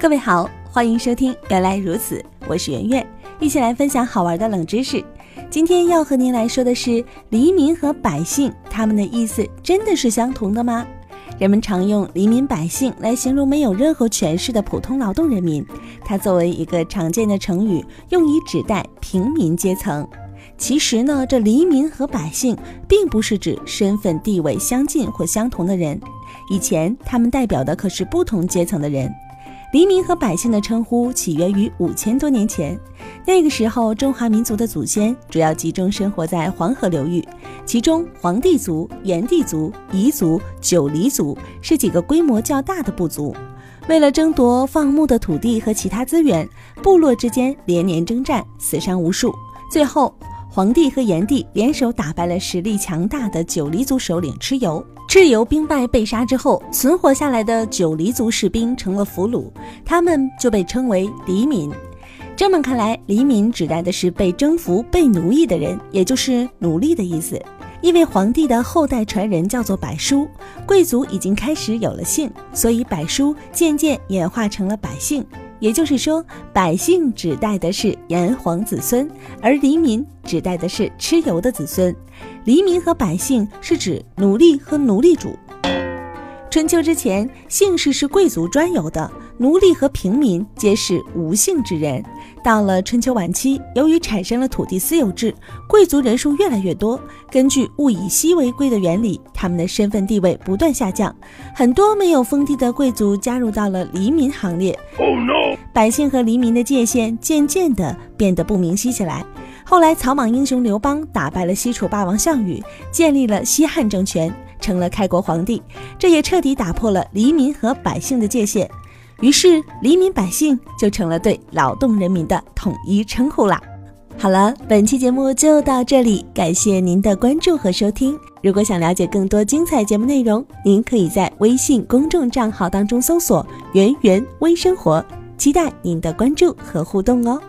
各位好，欢迎收听《原来如此》，我是圆圆，一起来分享好玩的冷知识。今天要和您来说的是黎民和百姓，他们的意思真的是相同的吗？人们常用黎民百姓来形容没有任何权势的普通劳动人民，它作为一个常见的成语，用以指代平民阶层。其实呢，这黎民和百姓并不是指身份地位相近或相同的人，以前他们代表的可是不同阶层的人。黎民和百姓的称呼起源于五千多年前，那个时候中华民族的祖先主要集中生活在黄河流域，其中黄帝族、炎帝族、彝族、九黎族是几个规模较大的部族。为了争夺放牧的土地和其他资源，部落之间连年征战，死伤无数。最后，黄帝和炎帝联手打败了实力强大的九黎族首领蚩尤。蚩尤兵败被杀之后，存活下来的九黎族士兵成了俘虏，他们就被称为黎民。这么看来，黎民指代的是被征服、被奴役的人，也就是奴隶的意思。因为皇帝的后代传人叫做百叔，贵族已经开始有了姓，所以百叔渐渐演化成了百姓。也就是说，百姓指代的是炎黄子孙，而黎民指代的是蚩尤的子孙。黎民和百姓是指奴隶和奴隶主。春秋之前，姓氏是贵族专有的，奴隶和平民皆是无姓之人。到了春秋晚期，由于产生了土地私有制，贵族人数越来越多。根据物以稀为贵的原理，他们的身份地位不断下降，很多没有封地的贵族加入到了黎民行列。百姓和黎民的界限渐渐地变得不明晰起来。后来，草莽英雄刘邦打败了西楚霸王项羽，建立了西汉政权，成了开国皇帝。这也彻底打破了黎民和百姓的界限，于是黎民百姓就成了对劳动人民的统一称呼啦。好了，本期节目就到这里，感谢您的关注和收听。如果想了解更多精彩节目内容，您可以在微信公众账号当中搜索“圆圆微生活”，期待您的关注和互动哦。